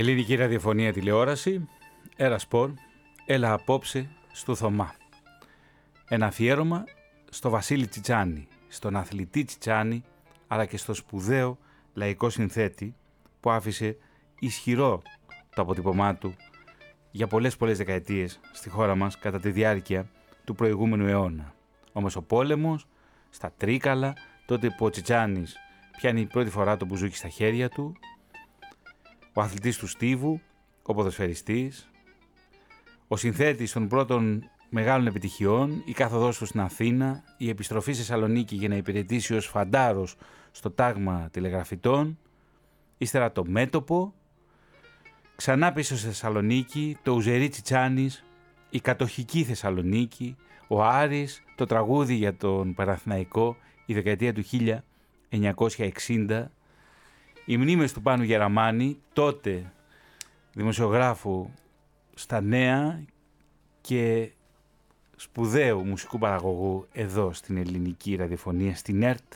Ελληνική ραδιοφωνία τηλεόραση, Έρα Σπορ, έλα απόψε στο Θωμά. Ένα αφιέρωμα στο Βασίλη Τσιτσάνη, στον αθλητή Τσιτσάνη, αλλά και στο σπουδαίο λαϊκό συνθέτη που άφησε ισχυρό το αποτυπωμά του για πολλές πολλές δεκαετίες στη χώρα μας κατά τη διάρκεια του προηγούμενου αιώνα. Όμως ο πόλεμος, στα Τρίκαλα, τότε που ο Τσιτσάνης πιάνει πρώτη φορά το μπουζούκι στα χέρια του, ο αθλητής του Στίβου, ο ποδοσφαιριστής, ο συνθέτης των πρώτων μεγάλων επιτυχιών, η κάθοδός του στην Αθήνα, η επιστροφή σε Σαλονίκη για να υπηρετήσει ως φαντάρος στο τάγμα τηλεγραφητών, ύστερα το μέτωπο, ξανά πίσω στη Θεσσαλονίκη, το Ουζερί Τσιτσάνης, η κατοχική Θεσσαλονίκη, ο Άρης, το τραγούδι για τον Παραθυναϊκό, η δεκαετία του 1960, οι μνήμες του Πάνου Γεραμάνη, τότε δημοσιογράφου στα νέα και σπουδαίου μουσικού παραγωγού εδώ στην ελληνική ραδιοφωνία, στην ΕΡΤ.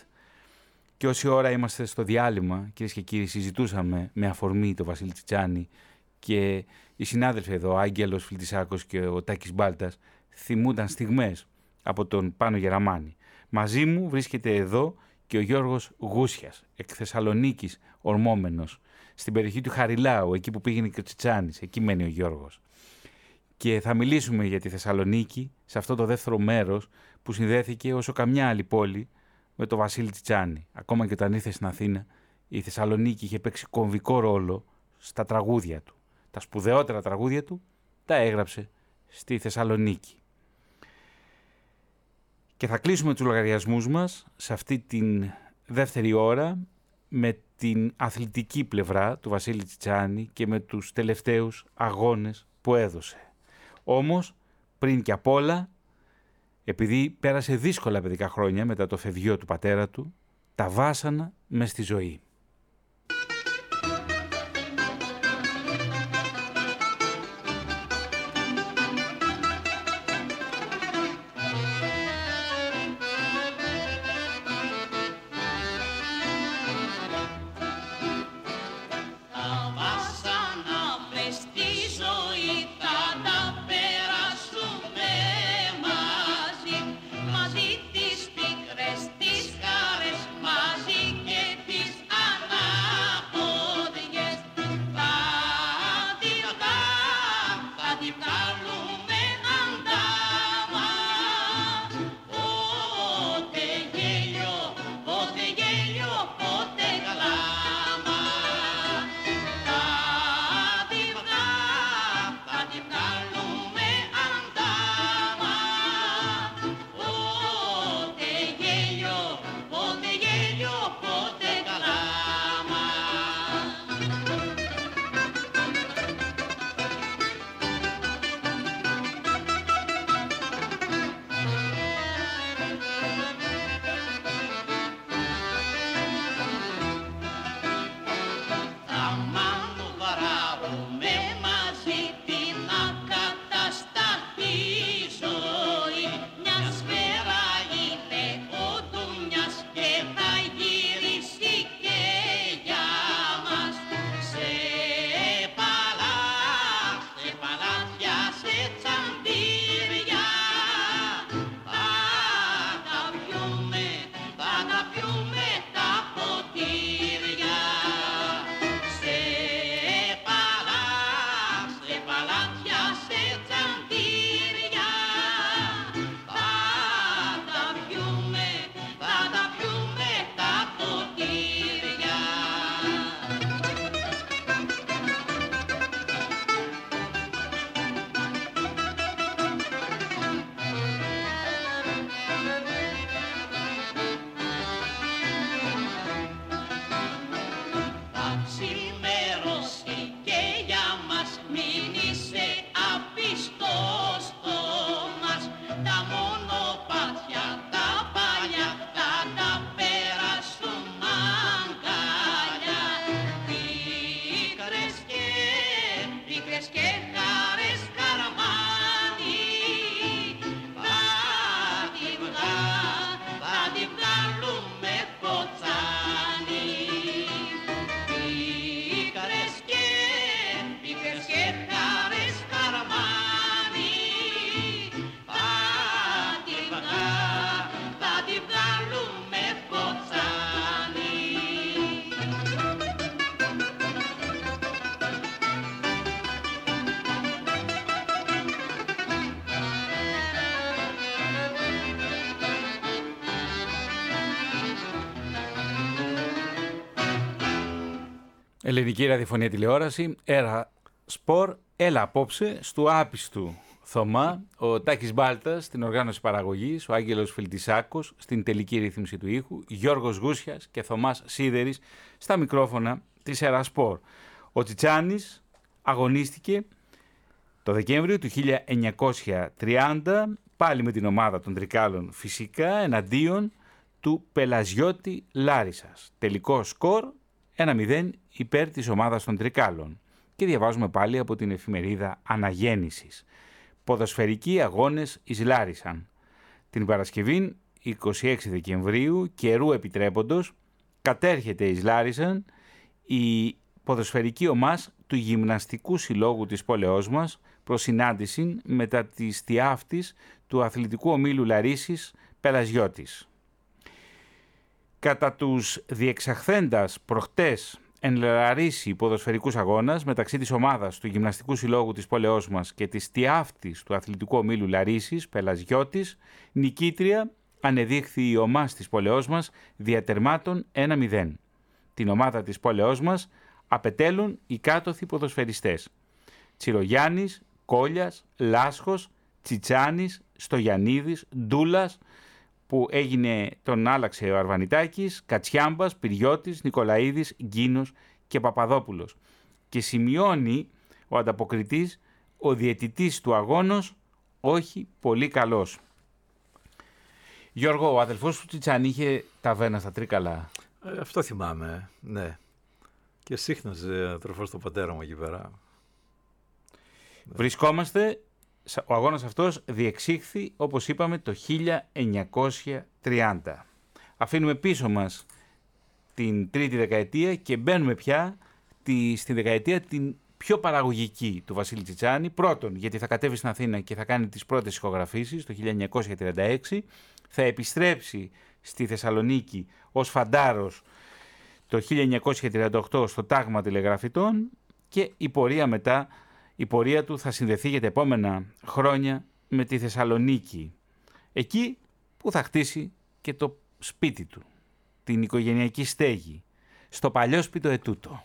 Και όση ώρα είμαστε στο διάλειμμα, κυρίες και κύριοι, συζητούσαμε με αφορμή το Βασίλη Τσιτσάνη και οι συνάδελφοι εδώ, ο Άγγελος Φιλτισάκος και ο Τάκης Μπάλτας, θυμούνταν στιγμές από τον Πάνο Γεραμάνη. Μαζί μου βρίσκεται εδώ και ο Γιώργος Γούσιας, εκ Θεσσαλονίκης ορμόμενος, στην περιοχή του Χαριλάου, εκεί που πήγαινε και ο Τσιτσάνης, εκεί μένει ο Γιώργος. Και θα μιλήσουμε για τη Θεσσαλονίκη, σε αυτό το δεύτερο μέρος που συνδέθηκε όσο καμιά άλλη πόλη με το Βασίλη Τσιτσάνη. Ακόμα και όταν ήρθε στην Αθήνα, η Θεσσαλονίκη είχε παίξει κομβικό ρόλο στα τραγούδια του. Τα σπουδαιότερα τραγούδια του τα έγραψε στη Θεσσαλονίκη. Και θα κλείσουμε τους λογαριασμούς μας σε αυτή την δεύτερη ώρα με την αθλητική πλευρά του Βασίλη Τσιτσάνη και με τους τελευταίους αγώνες που έδωσε. Όμως, πριν και απ' όλα, επειδή πέρασε δύσκολα παιδικά χρόνια μετά το φευγείο του πατέρα του, τα βάσανα μες στη ζωή. Ελληνική ραδιοφωνία τηλεόραση, έρα σπορ, έλα απόψε, στου άπιστου Θωμά, ο Τάκης Μπάλτας στην οργάνωση παραγωγής, ο Άγγελος Φιλτισάκος στην τελική ρύθμιση του ήχου, Γιώργος Γούσιας και Θωμάς Σίδερης στα μικρόφωνα της ΕΡΑ Σπορ. Ο Τσιτσάνης αγωνίστηκε το Δεκέμβριο του 1930, πάλι με την ομάδα των Τρικάλων φυσικά, εναντίον του Πελαζιώτη Λάρισας. Τελικό σκορ 1-0 υπέρ της ομάδας των Τρικάλων. Και διαβάζουμε πάλι από την εφημερίδα Αναγέννησης. Ποδοσφαιρικοί αγώνες εις Λάρισαν. Την Παρασκευή 26 Δεκεμβρίου, καιρού επιτρέποντος, κατέρχεται εις Λάρισαν η ποδοσφαιρική ομάς του γυμναστικού συλλόγου της πόλεώς μας προς συνάντηση μετά τη στιάφτης του αθλητικού ομίλου Λαρίσης Πελαζιώτης. Κατά τους διεξαχθέντας προχτές εν Λαρίσι ποδοσφαιρικούς αγώνας μεταξύ της ομάδας του Γυμναστικού Συλλόγου της πόλεώς μας και της τιάφτης του αθλητικού ομίλου Λαρίσης Πελαζιώτης, νικήτρια ανεδείχθη η ομάδα της πόλεώς μας διατερμάτων 1-0. Την ομάδα της πόλεώς μας απετέλουν οι κάτωθοι ποδοσφαιριστές. Τσιρογιάννης, Κόλιας, Λάσχος, Τσιτσάνης, Στογιανίδης, Ντούλας, που έγινε, τον άλλαξε ο Αρβανιτάκης, Κατσιάμπας, Πυριώτης, Νικολαίδης, Γκίνος και Παπαδόπουλος. Και σημειώνει ο ανταποκριτής, ο διαιτητής του αγώνος, όχι πολύ καλός. Γιώργο, ο αδελφός του Τσιτσάνη είχε ταβέρνα στα Τρίκαλα. Ε, αυτό θυμάμαι, ναι. Και σύχναζε τροφό στο πατέρα μου εκεί πέρα. Βρισκόμαστε, ο αγώνας αυτός διεξήχθη, όπως είπαμε, το 1930. Αφήνουμε πίσω μας την τρίτη δεκαετία και μπαίνουμε πια τη, στη δεκαετία την πιο παραγωγική του Βασίλη Τσιτσάνη. Πρώτον, γιατί θα κατέβει στην Αθήνα και θα κάνει τις πρώτες ηχογραφήσεις το 1936. Θα επιστρέψει στη Θεσσαλονίκη ως φαντάρος το 1938 στο τάγμα τηλεγραφητών και η πορεία μετά, η πορεία του θα συνδεθεί για τα επόμενα χρόνια με τη Θεσσαλονίκη. Εκεί που θα χτίσει και το σπίτι του, την οικογενειακή στέγη, στο παλιό σπίτι ετούτο.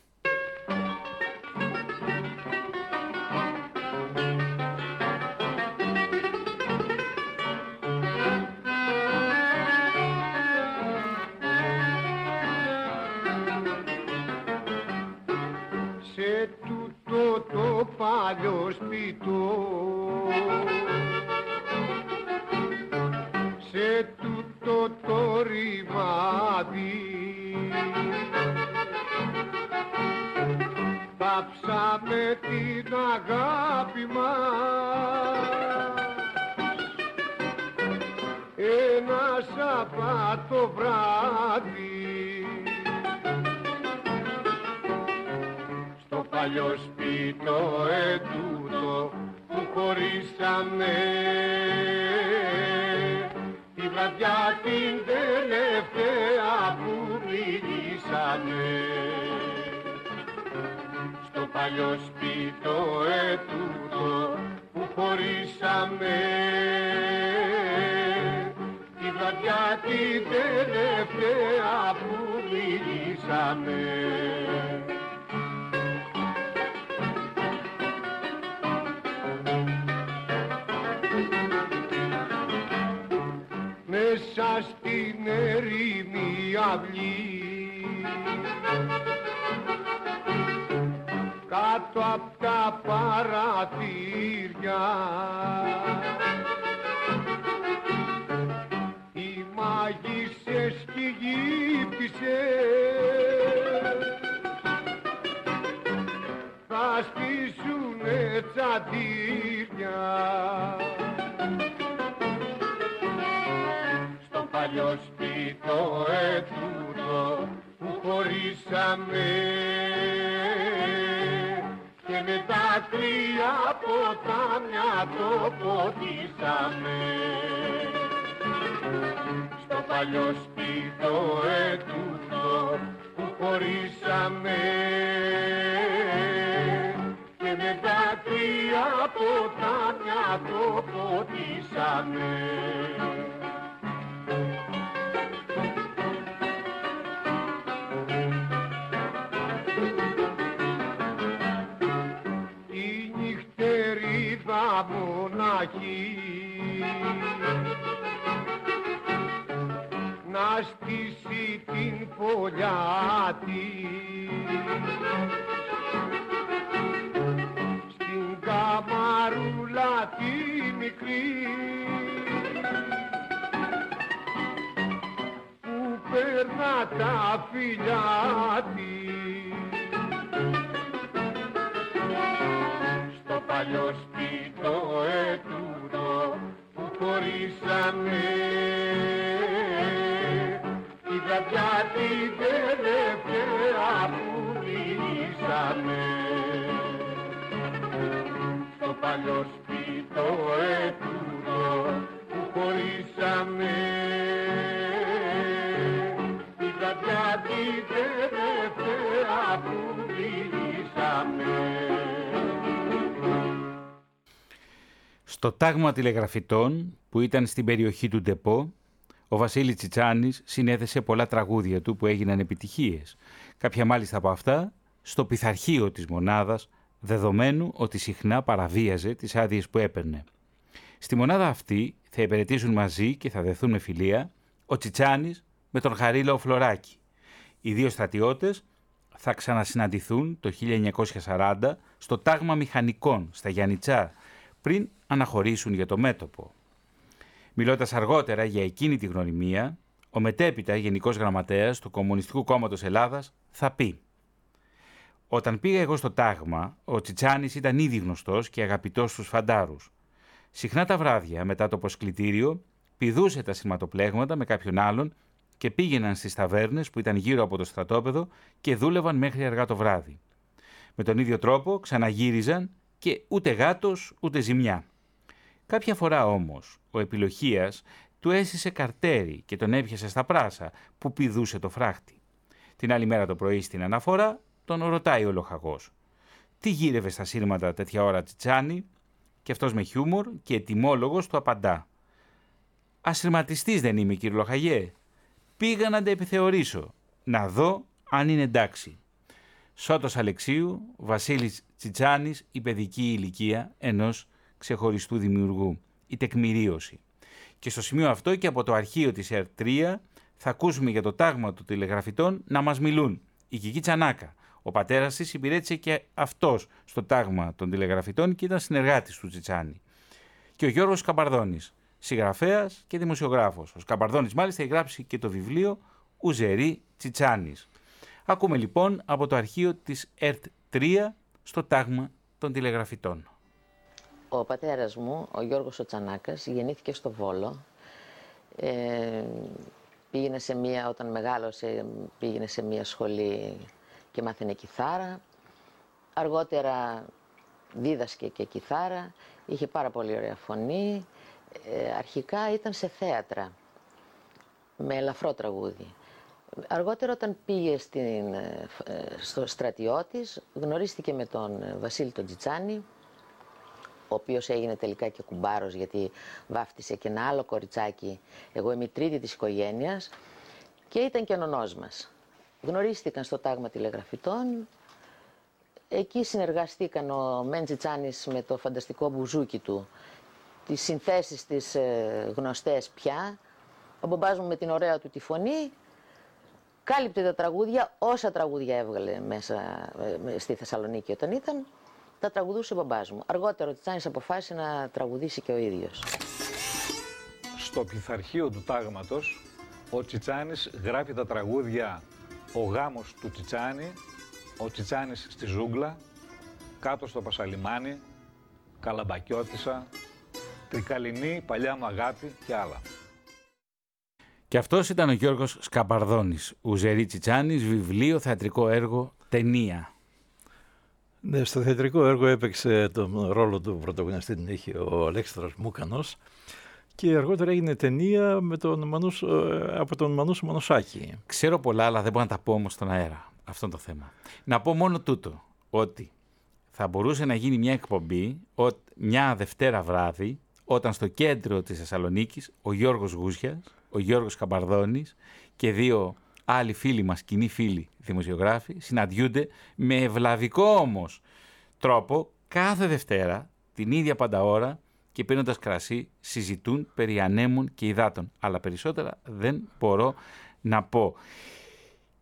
Στήσουνε τσαντήρια παλιό σπίτο ετούτο που χωρίσαμε. Και με τα τρία ποτάμια το ποτίσαμε στο παλιό σπίτο ετούτο χωρίσαμε την καρδιά την τελευταία που μιλήσαμε Στο τάγμα τηλεγραφητών που ήταν στην περιοχή του Ντεπό, ο Βασίλης Τσιτσάνης συνέθεσε πολλά τραγούδια του που έγιναν επιτυχίες. Κάποια μάλιστα από αυτά στο πειθαρχείο της μονάδας, δεδομένου ότι συχνά παραβίαζε τις άδειες που έπαιρνε. Στη μονάδα αυτή θα υπηρετήσουν μαζί και θα δεθούν με φιλία ο Τσιτσάνης με τον Χαρίλαο Φλωράκη. Οι δύο στρατιώτες θα ξανασυναντηθούν το 1940 στο τάγμα μηχανικών στα Γιάννητσά, πριν αναχωρήσουν για το μέτωπο. Μιλώντας αργότερα για εκείνη τη γνωριμία, ο μετέπειτα Γενικός Γραμματέας του Κομμουνιστικού Κόμματος Ελλάδας θα πει «Όταν πήγα εγώ στο τάγμα, ο Τσιτσάνης ήταν ήδη γνωστός και αγαπητός στους φαντάρους. Συχνά τα βράδια, μετά το ποσκλητήριο, πηδούσε τα σηματοπλέγματα με κάποιον άλλον και πήγαιναν στις ταβέρνες που ήταν γύρω από το στρατόπεδο και δούλευαν μέχρι αργά το βράδυ. Με τον ίδιο τρόπο ξαναγύριζαν και ούτε γάτος ούτε ζημιά. Κάποια φορά όμως ο επιλοχίας του έσυσε καρτέρι και τον έπιασε στα πράσα που πηδούσε το φράχτη. Την άλλη μέρα το πρωί στην αναφορά τον ρωτάει ο λοχαγός. Τι γύρευε στα σύρματα τέτοια ώρα τσιτσάνι και αυτός με χιούμορ και ετοιμόλογος του απαντά. Ασυρματιστής δεν είμαι κύριε Λοχαγέ. Πήγα να τα επιθεωρήσω, να δω αν είναι εντάξει. Σώτος Αλεξίου, Βασίλης Τσιτσάνης, η παιδική ηλικία ενός ξεχωριστού δημιουργού, η τεκμηρίωση. Και στο σημείο αυτό και από το αρχείο της ΕΡΤ3 θα ακούσουμε για το τάγμα των τηλεγραφητών να μας μιλούν. Η Κική Τσανάκα, ο πατέρας της υπηρέτησε και αυτός στο τάγμα των τηλεγραφητών και ήταν συνεργάτης του Τσιτσάνη. Και ο Γιώργος Καμπαρδόνης, συγγραφέας και δημοσιογράφος. Ο Καμπαρδόνης μάλιστα έχει γράψει και το βιβλίο «Ουζερή Τσιτσάνης». Ακούμε λοιπόν από το αρχείο της ΕΡΤ 3 στο τάγμα των τηλεγραφητών. Ο πατέρας μου, ο Γιώργος Οτσανάκας, γεννήθηκε στο Βόλο. Ε, πήγαινε σε μία, όταν μεγάλωσε, πήγαινε σε μία σχολή και μάθαινε κιθάρα. Αργότερα δίδασκε και κιθάρα, είχε πάρα πολύ ωραία φωνή. Ε, αρχικά ήταν σε θέατρα, με ελαφρό τραγούδι. Αργότερα όταν πήγε στην, ε, στο στρατιώτης γνωρίστηκε με τον ε, Βασίλη τον Τζιτσάνη ο οποίος έγινε τελικά και κουμπάρος γιατί βάφτισε και ένα άλλο κοριτσάκι εγώ είμαι η τρίτη της οικογένειας και ήταν και νονός μας. Γνωρίστηκαν στο τάγμα τηλεγραφητών εκεί συνεργαστήκαν ο Μεν Τζιτσάνης με το φανταστικό μπουζούκι του τις συνθέσεις της ε, γνωστές πια ο μπαμπάς μου με την ωραία του τη φωνή κάλυπτε τα τραγούδια, όσα τραγούδια έβγαλε μέσα ε, στη Θεσσαλονίκη όταν ήταν, τα τραγουδούσε ο μπαμπάς μου. Αργότερα ο Τσάνης αποφάσισε να τραγουδήσει και ο ίδιος. Στο πειθαρχείο του τάγματος, ο Τσιτσάνης γράφει τα τραγούδια «Ο γάμος του Τσιτσάνη», «Ο Τσιτσάνης στη ζούγκλα», «Κάτω στο Πασαλιμάνι», «Καλαμπακιώτησα», «Τρικαλινή, παλιά μου αγάπη» και άλλα. Και αυτός ήταν ο Γιώργος Σκαπαρδόνης, Ουζερή Τσιτσάνης, βιβλίο, θεατρικό έργο, ταινία. Ναι, στο θεατρικό έργο έπαιξε τον ρόλο του πρωταγωνιστή την είχε ο Αλέξανδρος Μούκανος και αργότερα έγινε ταινία με τον Μανούς, ε, από τον Μανούσο Μανουσάκη. Ξέρω πολλά, αλλά δεν μπορώ να τα πω όμως στον αέρα. Αυτό είναι το θέμα. Να πω μόνο τούτο, ότι θα μπορούσε να γίνει μια εκπομπή μια Δευτέρα βράδυ, όταν στο κέντρο της Θεσσαλονίκης ο Γιώργος Γούσιας, ο Γιώργος Καμπαρδόνης και δύο άλλοι φίλοι μας, κοινοί φίλοι δημοσιογράφοι, συναντιούνται με ευλαβικό όμως τρόπο κάθε Δευτέρα, την ίδια πάντα ώρα, και πίνοντας κρασί συζητούν περί ανέμων και υδάτων. Αλλά περισσότερα δεν μπορώ να πω.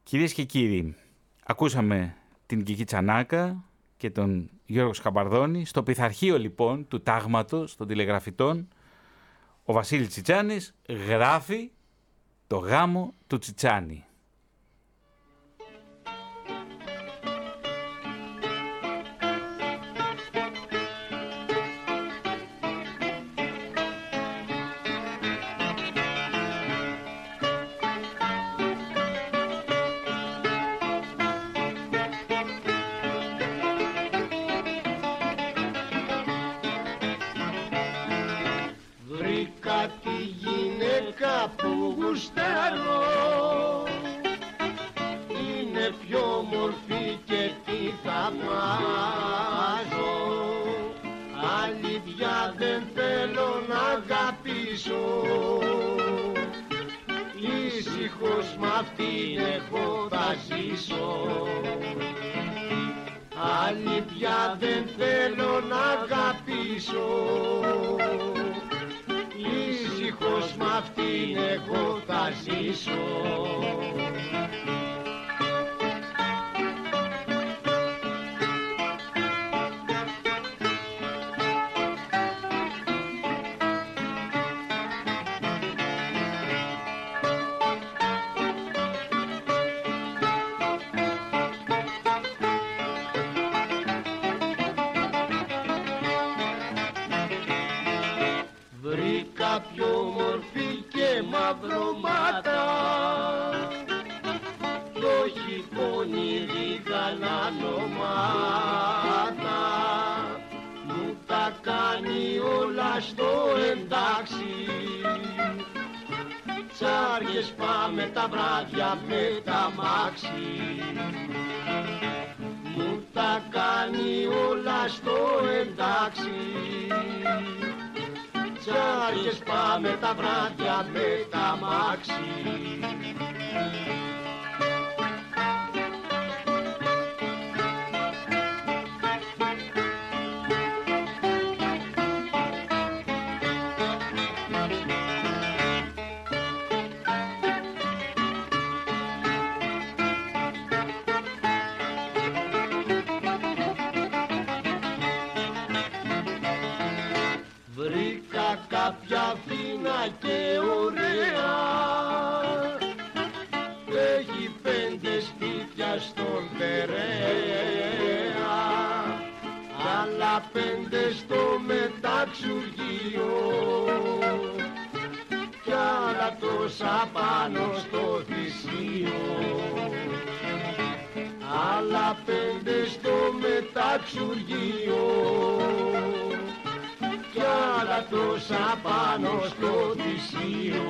Κυρίες και κύριοι, ακούσαμε την Κική Τσανάκα και τον Γιώργο Σκαμπαρδόνη. Στο πειθαρχείο λοιπόν του τάγματος των τηλεγραφητών, ο Βασίλης Τσιτσάνης γράφει το γάμο του Τσιτσάνη. Γουστάρω Είναι πιο μορφή και τη θαυμάζω. Άλλη πια δεν θέλω να αγαπήσω. Ήσυχος μ' αυτήν εγώ θα ζήσω. Άλλη πια δεν θέλω να αγαπήσω Ήσυχος μ' αυτήν εγώ θα ζήσω Τσάριες πάμε τα βράδια με τα μάξι. Βρήκα κάποια φίνα και ωραία. Έχει πέντε σπίτια στον Τερέα Άλλα πέντε στο μεταξουργείο. Κι άλλα τόσα πάνω στο θυσίο Άλλα πέντε στο μεταξουργείο. κι άλλα τόσα πάνω στο θυσίο.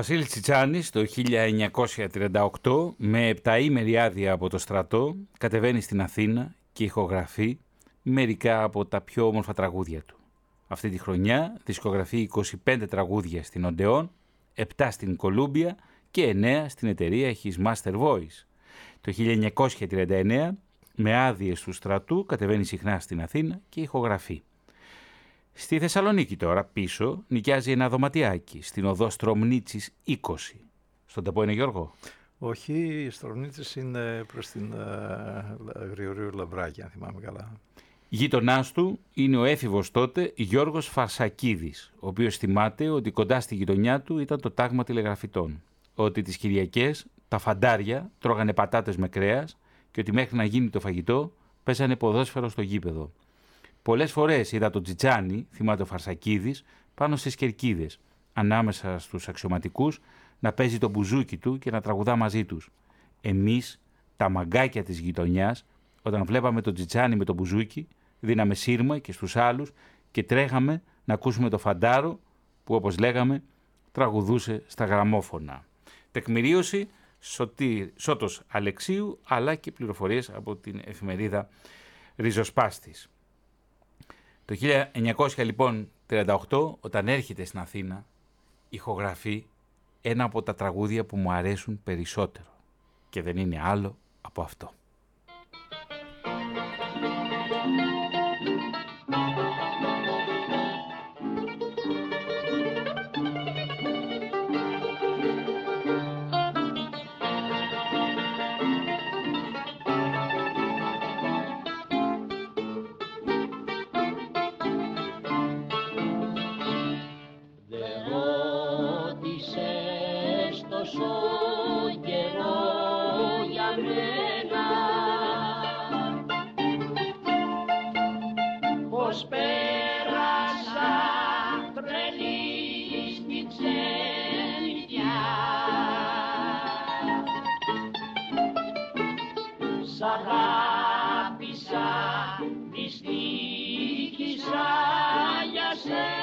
Βασίλης Τσιτσάνης το 1938 με επταήμερη άδεια από το στρατό κατεβαίνει στην Αθήνα και ηχογραφεί μερικά από τα πιο όμορφα τραγούδια του. Αυτή τη χρονιά δισκογραφεί 25 τραγούδια στην Οντεόν, 7 στην Κολούμπια και 9 στην εταιρεία His Master Voice. Το 1939 με άδειες του στρατού κατεβαίνει συχνά στην Αθήνα και ηχογραφεί. Στη Θεσσαλονίκη τώρα πίσω νοικιάζει ένα δωματιάκι στην οδό Στρομνίτσης 20. Στον τεπό είναι Γιώργο; Όχι, η Στρονίτσης είναι προς την uh, Γρηγορίου Λαμπράκη, αν θυμάμαι καλά. Γείτονά του είναι ο έφηβος τότε Γιώργος Φαρσακίδης, ο οποίος θυμάται ότι κοντά στη γειτονιά του ήταν το τάγμα τηλεγραφητών. Ότι τις Κυριακές τα φαντάρια τρώγανε πατάτες με κρέας και ότι μέχρι να γίνει το φαγητό παίζανε ποδόσφαιρο στο γήπεδο. Πολλές φορές είδα τον Τζιτζάνι, θυμάται ο Φαρσακίδης, πάνω στις κερκίδες, ανάμεσα στους αξιωματικούς, να παίζει το μπουζούκι του και να τραγουδά μαζί τους. Εμείς, τα μαγκάκια της γειτονιάς, όταν βλέπαμε τον Τζιτζάνι με το μπουζούκι, δίναμε σύρμα και στους άλλους και τρέχαμε να ακούσουμε το φαντάρο που, όπως λέγαμε, τραγουδούσε στα γραμμόφωνα. Τεκμηρίωση Σωτή, Σώτος Αλεξίου, αλλά και πληροφορίες από την εφημερίδα Ριζοσπάστης. Το 1938, λοιπόν, όταν έρχεται στην Αθήνα, ηχογραφεί ένα από τα τραγούδια που μου αρέσουν περισσότερο και δεν είναι άλλο από αυτό. σ' αγάπησα, δυστύχησα για σένα.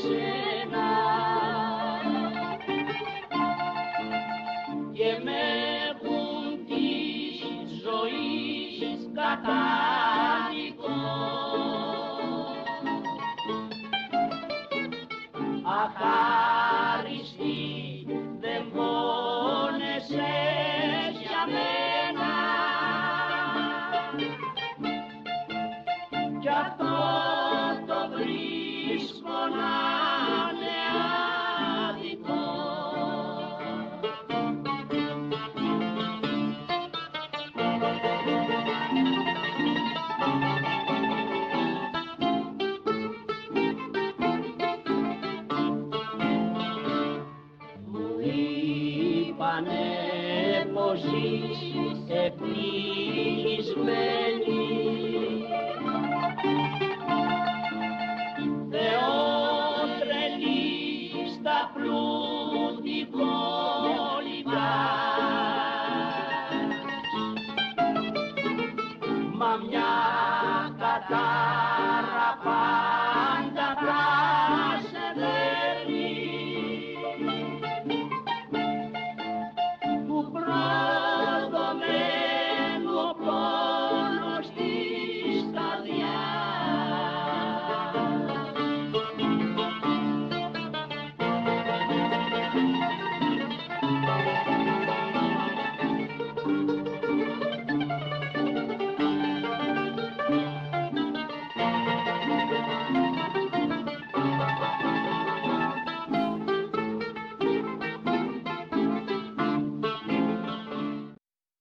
ξένα και με έχουν της ζωής κατά τα πλούτη κόλυβα. Μα μια κατά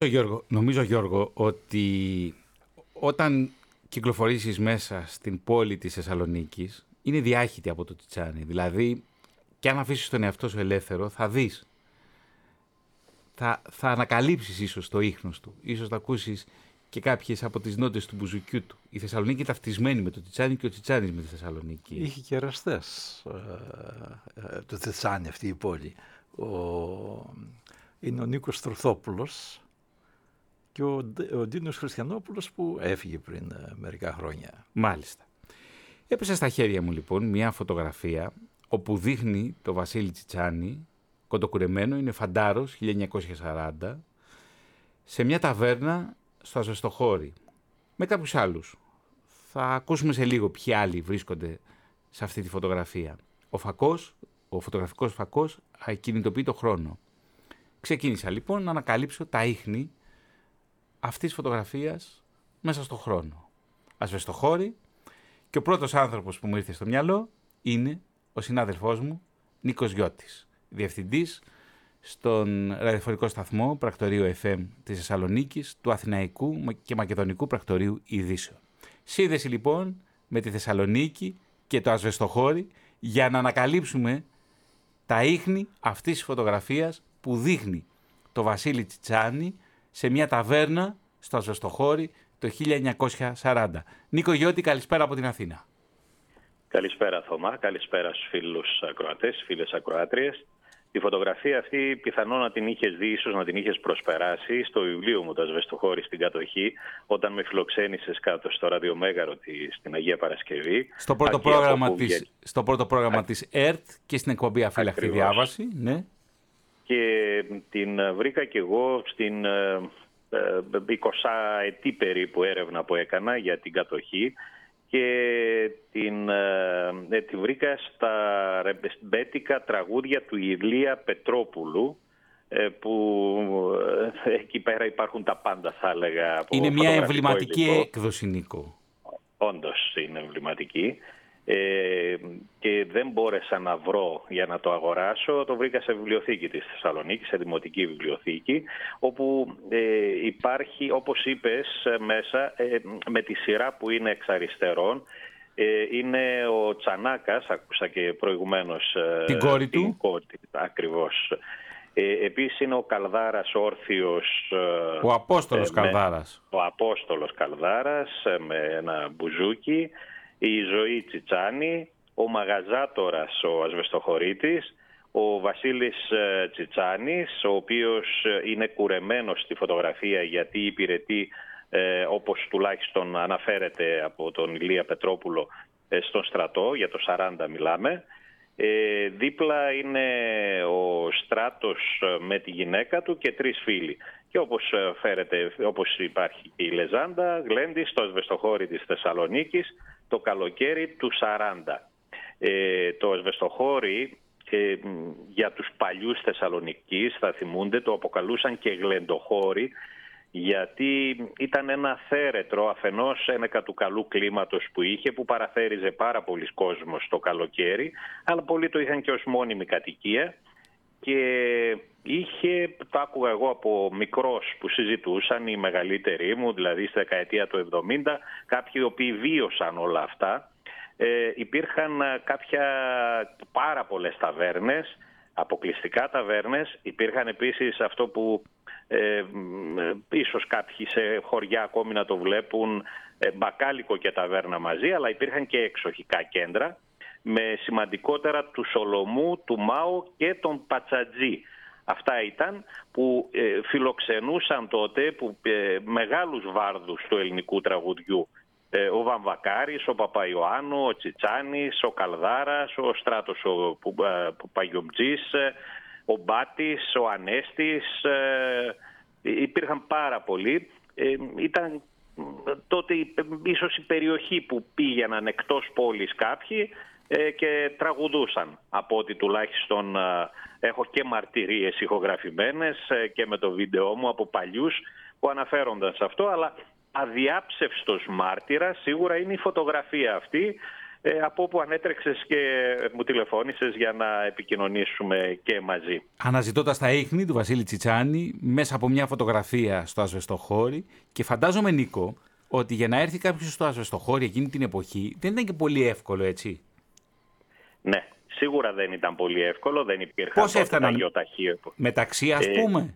Γιώργο, νομίζω Γιώργο ότι όταν κυκλοφορήσεις μέσα στην πόλη της Θεσσαλονίκης, είναι διάχυτη από το Τιτσάνι. Δηλαδή, και αν αφήσεις τον εαυτό σου ελεύθερο, θα δεις. Θα, θα ανακαλύψεις ίσως το ίχνος του. Ίσως θα ακούσεις και κάποιες από τις νότες του μπουζουκιού του. Η Θεσσαλονίκη ταυτισμένη με το Τιτσάνι και ο Τιτσάνις με τη Θεσσαλονίκη. Είχε και εραστές ε, ε, το Τιτσάνι αυτή η πόλη. Ο, είναι ο Νίκος Τροθόπουλος, και ο, ο Ντίνος Χριστιανόπουλος που έφυγε πριν ε, μερικά χρόνια. Μάλιστα. Έπεσε στα χέρια μου λοιπόν μια φωτογραφία όπου δείχνει το Βασίλη Τσιτσάνη, κοντοκουρεμένο, είναι φαντάρος 1940, σε μια ταβέρνα στο Αζεστοχώρι, με κάποιους άλλους. Θα ακούσουμε σε λίγο ποιοι άλλοι βρίσκονται σε αυτή τη φωτογραφία. Ο φακός, ο φωτογραφικός φακός κινητοποιεί το χρόνο. Ξεκίνησα λοιπόν να ανακαλύψω τα ίχνη αυτής της φωτογραφίας μέσα στο χρόνο. Ασβεστοχώρη και ο πρώτος άνθρωπος που μου ήρθε στο μυαλό είναι ο συνάδελφός μου Νίκος Γιώτης, διευθυντής στον ραδιοφορικό σταθμό Πρακτορείο FM της Θεσσαλονίκης, του Αθηναϊκού και Μακεδονικού Πρακτορείου Ειδήσεων. Σύνδεση λοιπόν με τη Θεσσαλονίκη και το Ασβεστοχώρη για να ανακαλύψουμε τα ίχνη αυτής της φωτογραφίας που δείχνει το Βασίλη Τσιτσάνη σε μια ταβέρνα στο Ασβεστοχώρι το 1940. Νίκο Γιώτη, καλησπέρα από την Αθήνα. Καλησπέρα Θωμά, καλησπέρα στους φίλους ακροατές, φίλες ακροάτριες. Τη φωτογραφία αυτή πιθανόν να την είχες δει, ίσως να την είχες προσπεράσει στο βιβλίο μου, Το Ασβεστοχώρη στην κατοχή, όταν με φιλοξένησες κάτω στο ραδιομέγαρο στην Αγία Παρασκευή. Στο πρώτο, πρόγραμμα της, στο πρώτο πρόγραμμα της ΕΡΤ και στην εκπομπή Αφύλακτη Διάβαση. Ναι. Και την βρήκα και εγώ στην 20 ε, ετή περίπου έρευνα που έκανα για την κατοχή και την, ε, ε, τη βρήκα στα ρεμπεστμπέτικα τραγούδια του Ηλία Πετρόπουλου ε, που ε, εκεί πέρα υπάρχουν τα πάντα θα έλεγα. Είναι μια εμβληματική έκδοση Νίκο. Όντως είναι εμβληματική ε, και δεν μπόρεσα να βρω για να το αγοράσω. Το βρήκα σε βιβλιοθήκη της Θεσσαλονίκης, σε δημοτική βιβλιοθήκη, όπου ε, υπάρχει, όπως είπες, μέσα, ε, με τη σειρά που είναι εξ αριστερών, ε, είναι ο Τσανάκας, άκουσα και προηγουμένως την κόρη του. Την κόρη, ακριβώς. Ε, επίσης είναι ο Καλδάρας όρθιος. Ο Απόστολος Καλδάρας. Ο Απόστολος Καλδάρας με ένα μπουζούκι η Ζωή Τσιτσάνη, ο Μαγαζάτορας ο Ασβεστοχωρίτης, ο Βασίλης ε, Τσιτσάνης, ο οποίος ε, είναι κουρεμένος στη φωτογραφία γιατί υπηρετεί, ε, όπως τουλάχιστον αναφέρεται από τον Ηλία Πετρόπουλο, ε, στον στρατό, για το 40 μιλάμε. Ε, δίπλα είναι ο Στράτος με τη γυναίκα του και τρεις φίλοι. Και όπως φέρεται, όπως υπάρχει και η Λεζάντα, Γλέντι στο ασβεστοχώρι της Θεσσαλονίκης, το καλοκαίρι του 40. Ε, το ασβεστοχώρι ε, για τους παλιούς Θεσσαλονικείς θα θυμούνται το αποκαλούσαν και γλεντοχώρι γιατί ήταν ένα θέρετρο αφενός ένα του καλού κλίματος που είχε που παραθέριζε πάρα πολλοί κόσμος το καλοκαίρι αλλά πολλοί το είχαν και ως μόνιμη κατοικία και είχε, το άκουγα εγώ από μικρός που συζητούσαν οι μεγαλύτεροι μου, δηλαδή στη δεκαετία του 70, κάποιοι οι οποίοι βίωσαν όλα αυτά. Ε, υπήρχαν ε, κάποια πάρα πολλές ταβέρνες, αποκλειστικά ταβέρνες. Υπήρχαν επίσης αυτό που ε, ίσως κάποιοι σε χωριά ακόμη να το βλέπουν, ε, μπακάλικο και ταβέρνα μαζί, αλλά υπήρχαν και εξοχικά κέντρα με σημαντικότερα του Σολομού, του Μάου και τον Πατσατζή. Αυτά ήταν που ε, φιλοξενούσαν τότε που, ε, μεγάλους βάρδους του ελληνικού τραγουδιού. Ε, ο Βαμβακάρης, ο Παπαϊωάννου, ο Τσιτσάνης, ο Καλδάρας, ο Στράτος ο Παγιομτζής, ο Μπάτης, ο Ανέστης. Υπήρχαν πάρα πολλοί. Ήταν τότε ίσως η περιοχή που πήγαιναν εκτός πόλης κάποιοι ε, και τραγουδούσαν από ότι τουλάχιστον ε, έχω και μαρτυρίες ηχογραφημένες ε, και με το βίντεό μου από παλιούς που αναφέρονταν σε αυτό αλλά αδιάψευστος μάρτυρας σίγουρα είναι η φωτογραφία αυτή από όπου ανέτρεξες και μου τηλεφώνησες για να επικοινωνήσουμε και μαζί. Αναζητώντας τα ίχνη του Βασίλη Τσιτσάνη μέσα από μια φωτογραφία στο Ασβεστοχώρι και φαντάζομαι Νίκο ότι για να έρθει κάποιος στο Ασβεστοχώρι εκείνη την εποχή δεν ήταν και πολύ εύκολο έτσι; Ναι, σίγουρα δεν ήταν πολύ εύκολο, δεν υπήρχαν Πώς έφταναν; Μεταξύ ας ε, πούμε;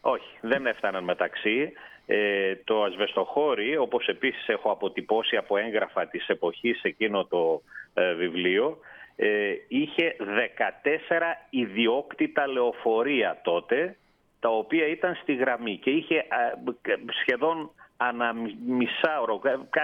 όχι, δεν έφταναν μεταξύ. Ε, το ασβεστοχώρι, όπως επίσης έχω αποτυπώσει από έγγραφα της εποχής εκείνο το ε, βιβλίο, ε, είχε 14 ιδιόκτητα λεωφορεία τότε, τα οποία ήταν στη γραμμή και είχε σχεδόν ανά μισάωρο,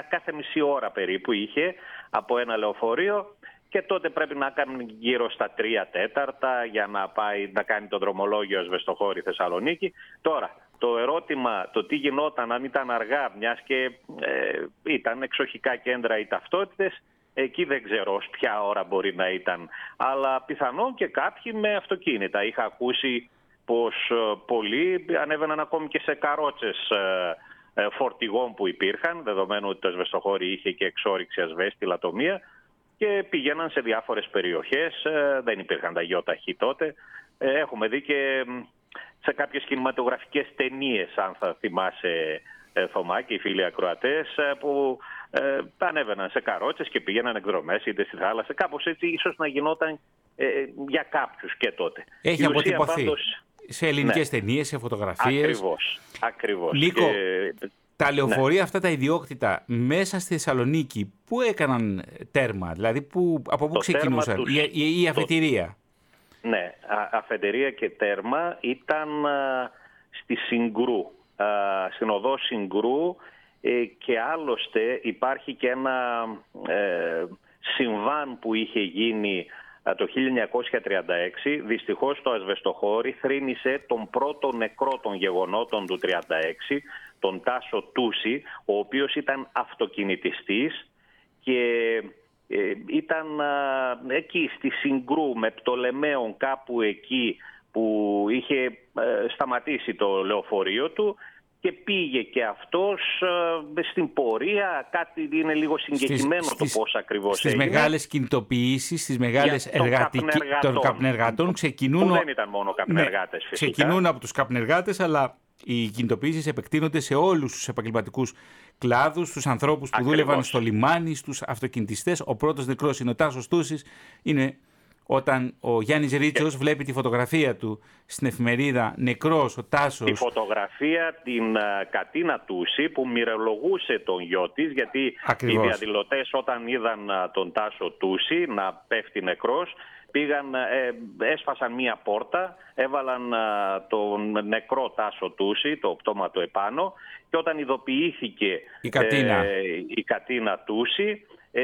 κάθε μισή ώρα περίπου είχε από ένα λεωφορείο και τότε πρέπει να κάνουν γύρω στα τρία τέταρτα για να πάει να κάνει το δρομολόγιο Ασβεστοχώρη Θεσσαλονίκη. Τώρα, το ερώτημα το τι γινόταν αν ήταν αργά, μιας και ε, ήταν εξοχικά κέντρα οι ταυτότητες, εκεί δεν ξέρω ποια ώρα μπορεί να ήταν. Αλλά πιθανόν και κάποιοι με αυτοκίνητα. Είχα ακούσει πως ε, πολλοί ανέβαιναν ακόμη και σε καρότσες ε, φορτηγών που υπήρχαν, δεδομένου ότι το Ασβεστοχώρη είχε και εξόριξη ασβέστη, λατομία, και πηγαίναν σε διάφορες περιοχές, ε, δεν υπήρχαν τα γιοταχή τότε. Ε, έχουμε δει και σε κάποιες κινηματογραφικές ταινίες, αν θα θυμάσαι ε, Θωμά και οι φίλοι ακροατές, που ε, ανέβαιναν σε καρότσες και πήγαιναν εκδρομές είτε στη θάλασσα. Κάπως έτσι ίσως να γινόταν ε, για κάποιους και τότε. Έχει αποτυπωθεί σε ελληνικές ναι. ταινίες, σε φωτογραφίες. Ακριβώς. ακριβώς. Νίκο, τα ναι. λεωφορεία αυτά τα ιδιόκτητα μέσα στη Θεσσαλονίκη, πού έκαναν τέρμα, δηλαδή που, από πού ξεκινούσαν, τους... η, η, αφετηρία. Ναι, αφετηρία και τέρμα ήταν στη Συγκρού, στην οδό Συγκρού ε, και άλλωστε υπάρχει και ένα ε, συμβάν που είχε γίνει το 1936. Δυστυχώς το ασβεστοχώρι θρύνησε τον πρώτο νεκρό των γεγονότων του 1936, τον Τάσο Τούση, ο οποίος ήταν αυτοκινητιστής και ε, ήταν εκεί στη Συγκρού με Πτολεμαίων κάπου εκεί που είχε σταματήσει το λεωφορείο του και πήγε και αυτός ε, στην πορεία, κάτι είναι λίγο συγκεκριμένο στις, το πώς ακριβώς στις έγινε. Στις μεγάλες κινητοποιήσεις, στις μεγάλες εργατικές των καπνεργατών ξεκινούν... Που δεν ήταν μόνο καπνεργάτες ναι, φυσικά. Ξεκινούν από τους καπνεργάτες, αλλά οι κινητοποιήσεις επεκτείνονται σε όλους τους επαγγελματικούς κλάδους, στους ανθρώπους που Ακριβώς. δούλευαν στο λιμάνι, στους αυτοκινητιστές. Ο πρώτος νεκρός είναι ο Τάσος Τούσης, είναι όταν ο Γιάννης Ρίτσος βλέπει τη φωτογραφία του στην εφημερίδα νεκρός ο Τάσος. Τη φωτογραφία την uh, Κατίνα Τούση που μυρολογούσε τον γιο της γιατί Ακριβώς. οι διαδηλωτές όταν είδαν uh, τον Τάσο Τούση να πέφτει νεκρός πήγαν, ε, έσφασαν μία πόρτα, έβαλαν τον νεκρό Τάσο Τούση, το πτώμα επάνω και όταν ειδοποιήθηκε η Κατίνα, ε, η Κατίνα Τούση ε,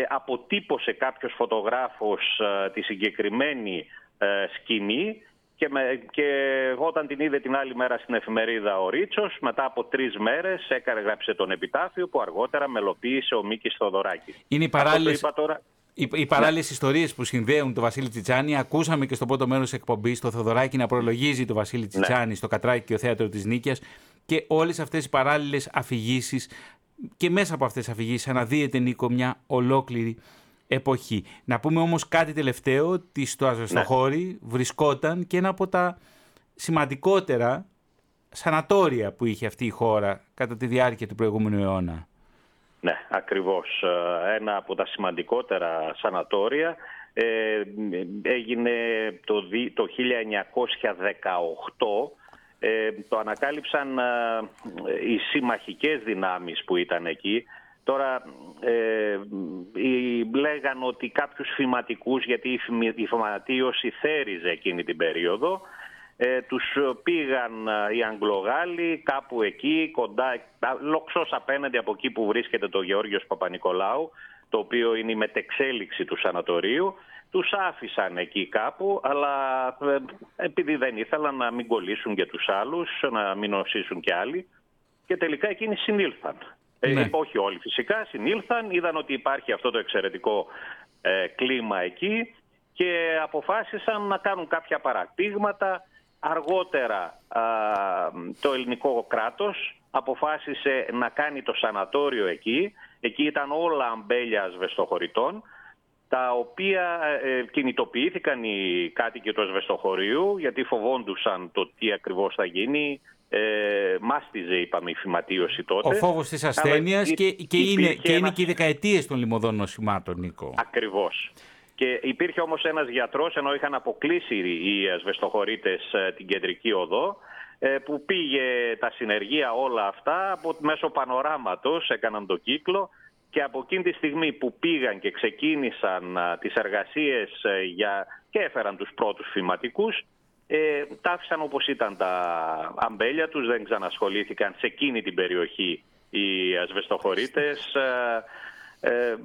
αποτύπωσε κάποιος φωτογράφος ε, τη συγκεκριμένη ε, σκηνή και, με, και όταν την είδε την άλλη μέρα στην εφημερίδα ο Ρίτσος, μετά από τρεις μέρες έκανε γράψε τον επιτάφιο που αργότερα μελοποίησε ο Μίκης Θοδωράκης. Είναι οι παράλληλες, τώρα... οι, οι παράλληλες ναι. ιστορίες που συνδέουν τον Βασίλη Τσιτσάνη. Ακούσαμε και στο πρώτο μέρος της εκπομπής το Θοδωράκη να προλογίζει τον Βασίλη ναι. Τσιτσάνη ναι. στο Κατράκιο Θέατρο της Νίκαιας και όλες αυτές οι παράλληλες αφηγήσεις και μέσα από αυτές τις αφηγήσεις αναδύεται Νίκο μια ολόκληρη εποχή. Να πούμε όμως κάτι τελευταίο ότι στο Αζωστοχώρι ναι. βρισκόταν και ένα από τα σημαντικότερα σανατόρια που είχε αυτή η χώρα κατά τη διάρκεια του προηγούμενου αιώνα. Ναι, ακριβώς. Ε, ένα από τα σημαντικότερα σανατόρια ε, έγινε το, το 1918 ε, το ανακάλυψαν ε, οι συμμαχικές δυνάμεις που ήταν εκεί. Τώρα ε, λέγαν ότι κάποιους φηματικούς, γιατί η φυματίωση θέριζε εκείνη την περίοδο, ε, τους πήγαν ε, οι Αγγλογάλοι κάπου εκεί, κοντά, λοξός απέναντι από εκεί που βρίσκεται το Γεώργιος Παπα-Νικολάου, το οποίο είναι η μετεξέλιξη του σανατορίου τους άφησαν εκεί κάπου, αλλά ε, επειδή δεν ήθελαν να μην κολλήσουν και τους άλλους, να μην νοσήσουν και άλλοι, και τελικά εκείνοι συνήλθαν. Ε, ναι. Ε, όχι όλοι φυσικά, συνήλθαν, είδαν ότι υπάρχει αυτό το εξαιρετικό ε, κλίμα εκεί και αποφάσισαν να κάνουν κάποια παρατήγματα. Αργότερα το ελληνικό κράτος αποφάσισε να κάνει το σανατόριο εκεί. Εκεί ήταν όλα αμπέλια ασβεστοχωρητών τα οποία ε, κινητοποιήθηκαν οι κάτοικοι του ασβεστοχωρίου γιατί φοβόντουσαν το τι ακριβώς θα γίνει. Ε, μάστιζε, είπαμε, η φυματίωση τότε. Ο φόβος της ασθένειας και, και, είναι, και είναι και οι δεκαετίες των λιμωδών νοσημάτων, Νίκο. Ακριβώς. Και υπήρχε όμως ένας γιατρός, ενώ είχαν αποκλείσει οι ασβεστοχωρίτες ε, την κεντρική οδό, ε, που πήγε τα συνεργεία όλα αυτά από μέσω πανοράματος, έκαναν το κύκλο και από εκείνη τη στιγμή που πήγαν και ξεκίνησαν τις εργασίες ε, για... και έφεραν τους πρώτους φηματικούς, ε, τα άφησαν όπως ήταν τα αμπέλια τους, δεν ξανασχολήθηκαν σε εκείνη την περιοχή οι ασβεστοχωρίτες, ε, ε,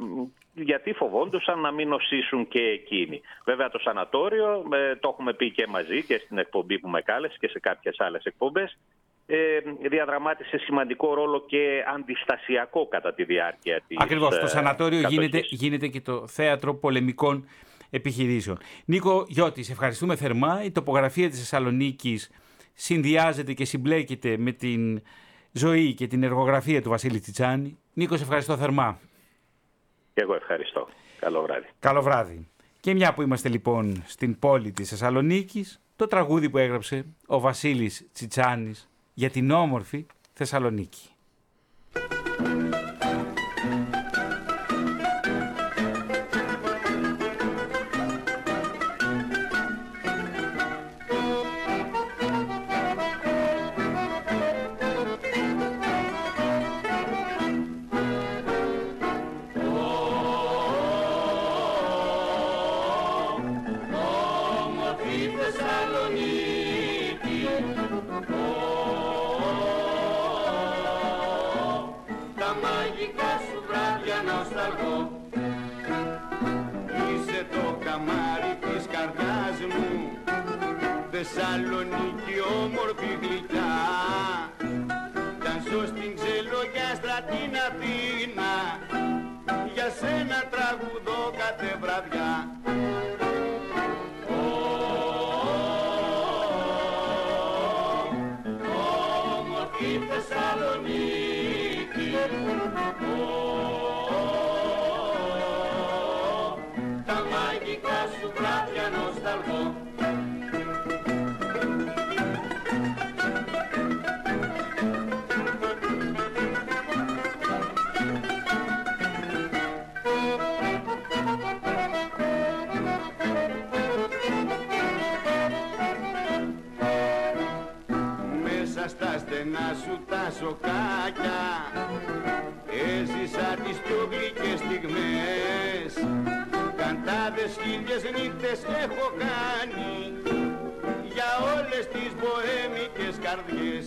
γιατί φοβόντουσαν να μην νοσήσουν και εκείνοι. Βέβαια το σανατόριο, ε, το έχουμε πει και μαζί και στην εκπομπή που με κάλεσε και σε κάποιες άλλες εκπομπές, ε, διαδραμάτισε σημαντικό ρόλο και αντιστασιακό κατά τη διάρκεια της Ακριβώς, το ε, σανατόριο γίνεται, γίνεται και το θέατρο πολεμικών επιχειρήσεων. Νίκο Γιώτη, ευχαριστούμε θερμά. Η τοπογραφία της Θεσσαλονίκης συνδυάζεται και συμπλέκεται με την ζωή και την εργογραφία του Βασίλη Τσιτσάνη. Νίκο, σε ευχαριστώ θερμά. Και εγώ ευχαριστώ. Καλό βράδυ. Καλό βράδυ. Και μια που είμαστε λοιπόν στην πόλη της Θεσσαλονίκης, το τραγούδι που έγραψε ο Βασίλης Τσιτσάνης για την όμορφη Θεσσαλονίκη. Καντάδες χίλιες νύχτες έχω κάνει Για όλες τις μποέμικες καρδιές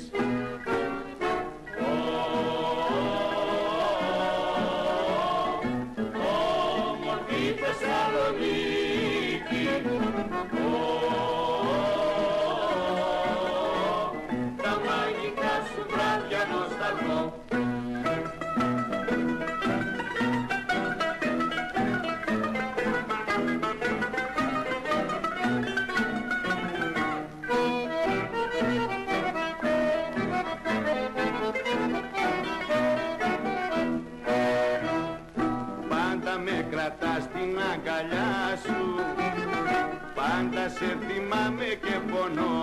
σε θυμάμαι και πονώ.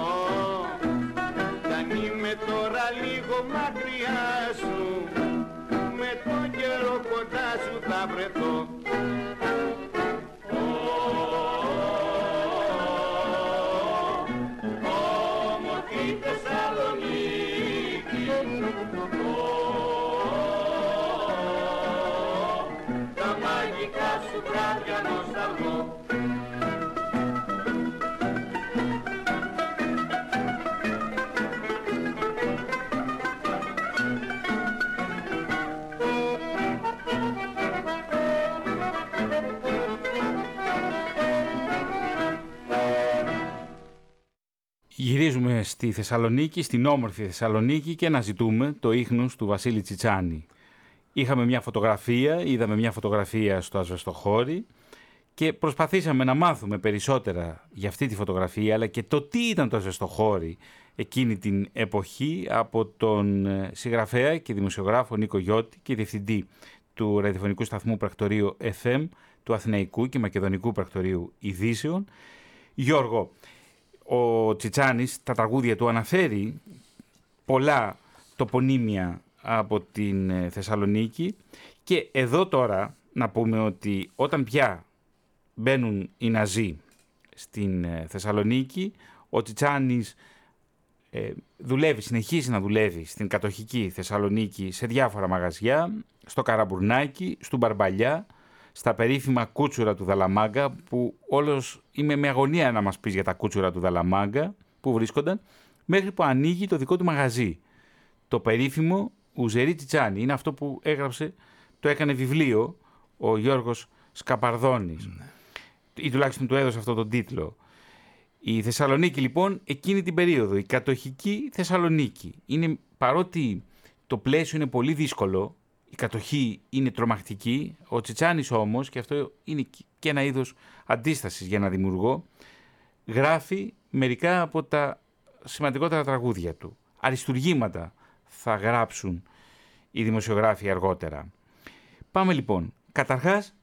Κι αν είμαι τώρα λίγο μακριά σου Με τον καιρό κοντά σου θα βρεθώ Γυρίζουμε στη Θεσσαλονίκη, στην όμορφη Θεσσαλονίκη και να ζητούμε το ίχνος του Βασίλη Τσιτσάνη. Είχαμε μια φωτογραφία, είδαμε μια φωτογραφία στο Ασβεστοχώρι και προσπαθήσαμε να μάθουμε περισσότερα για αυτή τη φωτογραφία αλλά και το τι ήταν το Ασβεστοχώρι εκείνη την εποχή από τον ε, συγγραφέα και δημοσιογράφο Νίκο Γιώτη και διευθυντή του ραδιοφωνικού σταθμού πρακτορείου FM του Αθηναϊκού και Μακεδονικού πρακτορείου Ειδήσεων. Γιώργο, ο Τσιτσάνης τα τραγούδια του αναφέρει πολλά τοπονύμια από την ε, Θεσσαλονίκη και εδώ τώρα να πούμε ότι όταν πια μπαίνουν οι Ναζί στην ε, Θεσσαλονίκη ο Τσιτσάνης ε, δουλεύει, συνεχίζει να δουλεύει στην κατοχική Θεσσαλονίκη σε διάφορα μαγαζιά, στο Καραμπουρνάκι, στον Μπαρμπαλιά, στα περίφημα κούτσουρα του Δαλαμάγκα, που όλος είμαι με αγωνία να μας πεις για τα κούτσουρα του Δαλαμάγκα, που βρίσκονταν, μέχρι που ανοίγει το δικό του μαγαζί. Το περίφημο Ουζερί Τσιτσάνι. Είναι αυτό που έγραψε, το έκανε βιβλίο ο Γιώργος Σκαπαρδόνης. Ή τουλάχιστον του έδωσε αυτό τον τίτλο. Η Θεσσαλονίκη λοιπόν εκείνη την περίοδο, η κατοχική Θεσσαλονίκη. Είναι, παρότι το πλαίσιο είναι πολύ δύσκολο, η κατοχή είναι τρομακτική, ο Τσιτσάνης όμως, και αυτό είναι και ένα είδος αντίστασης για ένα δημιουργό, γράφει μερικά από τα σημαντικότερα τραγούδια του. Αριστουργήματα θα γράψουν οι δημοσιογράφοι αργότερα. Πάμε λοιπόν. Καταρχάς,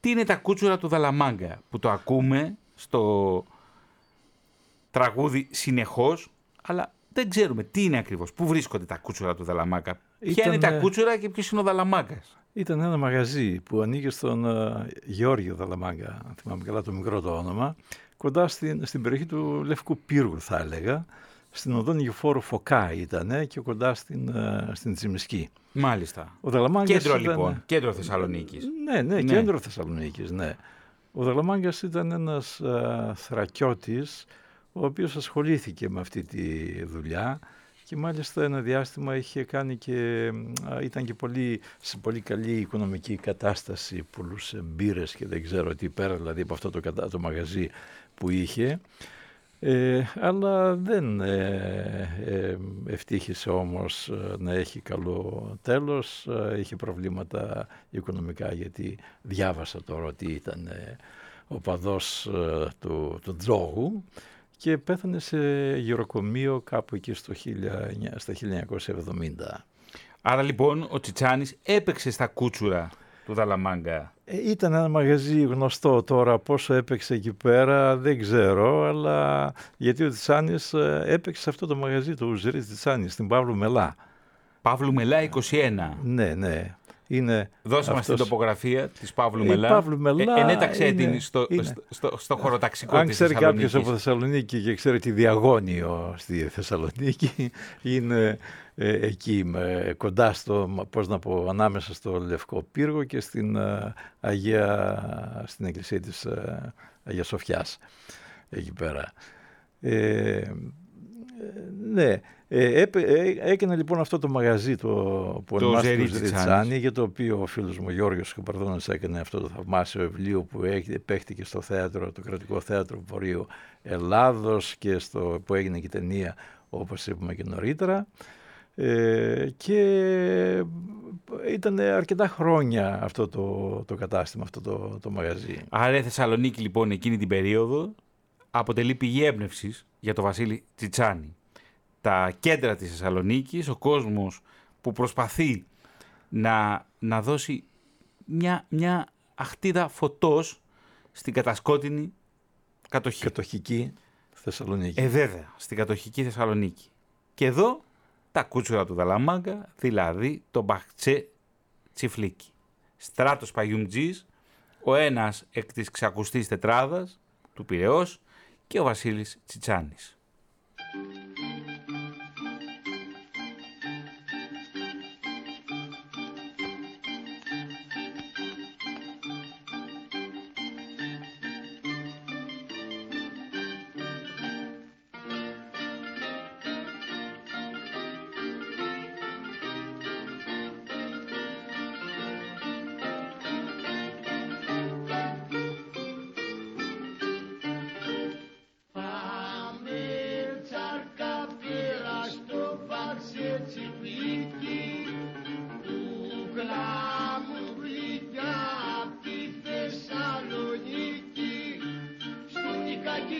τι είναι τα κούτσουρα του Δαλαμάγκα που το ακούμε στο τραγούδι συνεχώς, αλλά δεν ξέρουμε τι είναι ακριβώς. Πού βρίσκονται τα κούτσουρα του Δαλαμάγκα. Ποια είναι τα κούτσουρα και ποιος είναι ο Δαλαμάγκας. Ήταν ένα μαγαζί που ανοίγει στον uh, Γεώργιο Δαλαμάγκα, αν θυμάμαι καλά το μικρό το όνομα, κοντά στην, στην περιοχή του Λευκού Πύργου θα έλεγα, στην οδόν Νιοφόρου Φωκά ήταν και κοντά στην, uh, στην Τσιμισκή. Μάλιστα. Ο Δαλαμάγκας κέντρο ήταν... λοιπόν, κέντρο Θεσσαλονίκης. Ναι, ναι, ναι. κέντρο Θεσσαλονίκης, ναι. Ο Δαλαμάγκας ήταν ένας uh, θρακιώτης, ο οποίος ασχολήθηκε με αυτή τη δουλειά και μάλιστα ένα διάστημα είχε κάνει και, ήταν και πολύ, σε πολύ καλή οικονομική κατάσταση, πουλούσε μπύρες και δεν ξέρω τι πέρα δηλαδή από αυτό το, το μαγαζί που είχε. Ε, αλλά δεν ε, ε, ευτύχησε όμως ε, να έχει καλό τέλος. Είχε προβλήματα οικονομικά γιατί διάβασα τώρα ότι ήταν ο παδός του, του Τζόγου και πέθανε σε γεροκομείο κάπου εκεί στο 19, στα 1970. Άρα λοιπόν ο Τσιτσάνης έπαιξε στα κούτσουρα του Δαλαμάγκα. Ε, ήταν ένα μαγαζί γνωστό τώρα, πόσο έπαιξε εκεί πέρα δεν ξέρω, αλλά γιατί ο Τσιτσάνης ε, έπαιξε σε αυτό το μαγαζί, το Ουζρί Τσιτσάνης, στην Παύλου Μελά. Παύλου Μελά 21. Ναι, ναι. Είναι Δώσε μας την τοπογραφία της Παύλου Μελά. Η Παύλου Μελά ε, ενέταξε είναι, την στο, στο, στο, στο, χωροταξικό Αν της ξέρει κάποιος από Θεσσαλονίκη και ξέρει τη διαγώνιο στη Θεσσαλονίκη, είναι ε, εκεί με, κοντά στο, πώς να πω, ανάμεσα στο Λευκό Πύργο και στην, ε, Αγία, στην εκκλησία της ε, Αγίας Σοφιάς, εκεί πέρα. Ε, ναι, ε, ε, έκανε λοιπόν αυτό το μαγαζί το, που το ονομάζεται για το οποίο ο φίλος μου Γιώργος Καπαρδόνας έκανε αυτό το θαυμάσιο βιβλίο που παίχτηκε στο θέατρο, το κρατικό θέατρο Βορείου Ελλάδος και στο, που έγινε και ταινία όπως είπαμε και νωρίτερα. Ε, και ήταν αρκετά χρόνια αυτό το, το κατάστημα, αυτό το, το μαγαζί. Άρα η Θεσσαλονίκη λοιπόν εκείνη την περίοδο αποτελεί πηγή έμπνευσης για τον Βασίλη Τσιτσάνη. Τα κέντρα της Θεσσαλονίκης, ο κόσμος που προσπαθεί να, να δώσει μια, μια αχτίδα φωτός στην κατασκότεινη κατοχή. Κατοχική Θεσσαλονίκη. Ε, βέβαια, στην κατοχική Θεσσαλονίκη. Και εδώ τα κούτσουρα του Δαλαμάγκα, δηλαδή το μπαχτσέ τσιφλίκι. Στράτος Παγιουμτζής, ο ένας εκ της ξακουστής τετράδας του Πυραιός και ο Βασίλης Τσιτσάνης.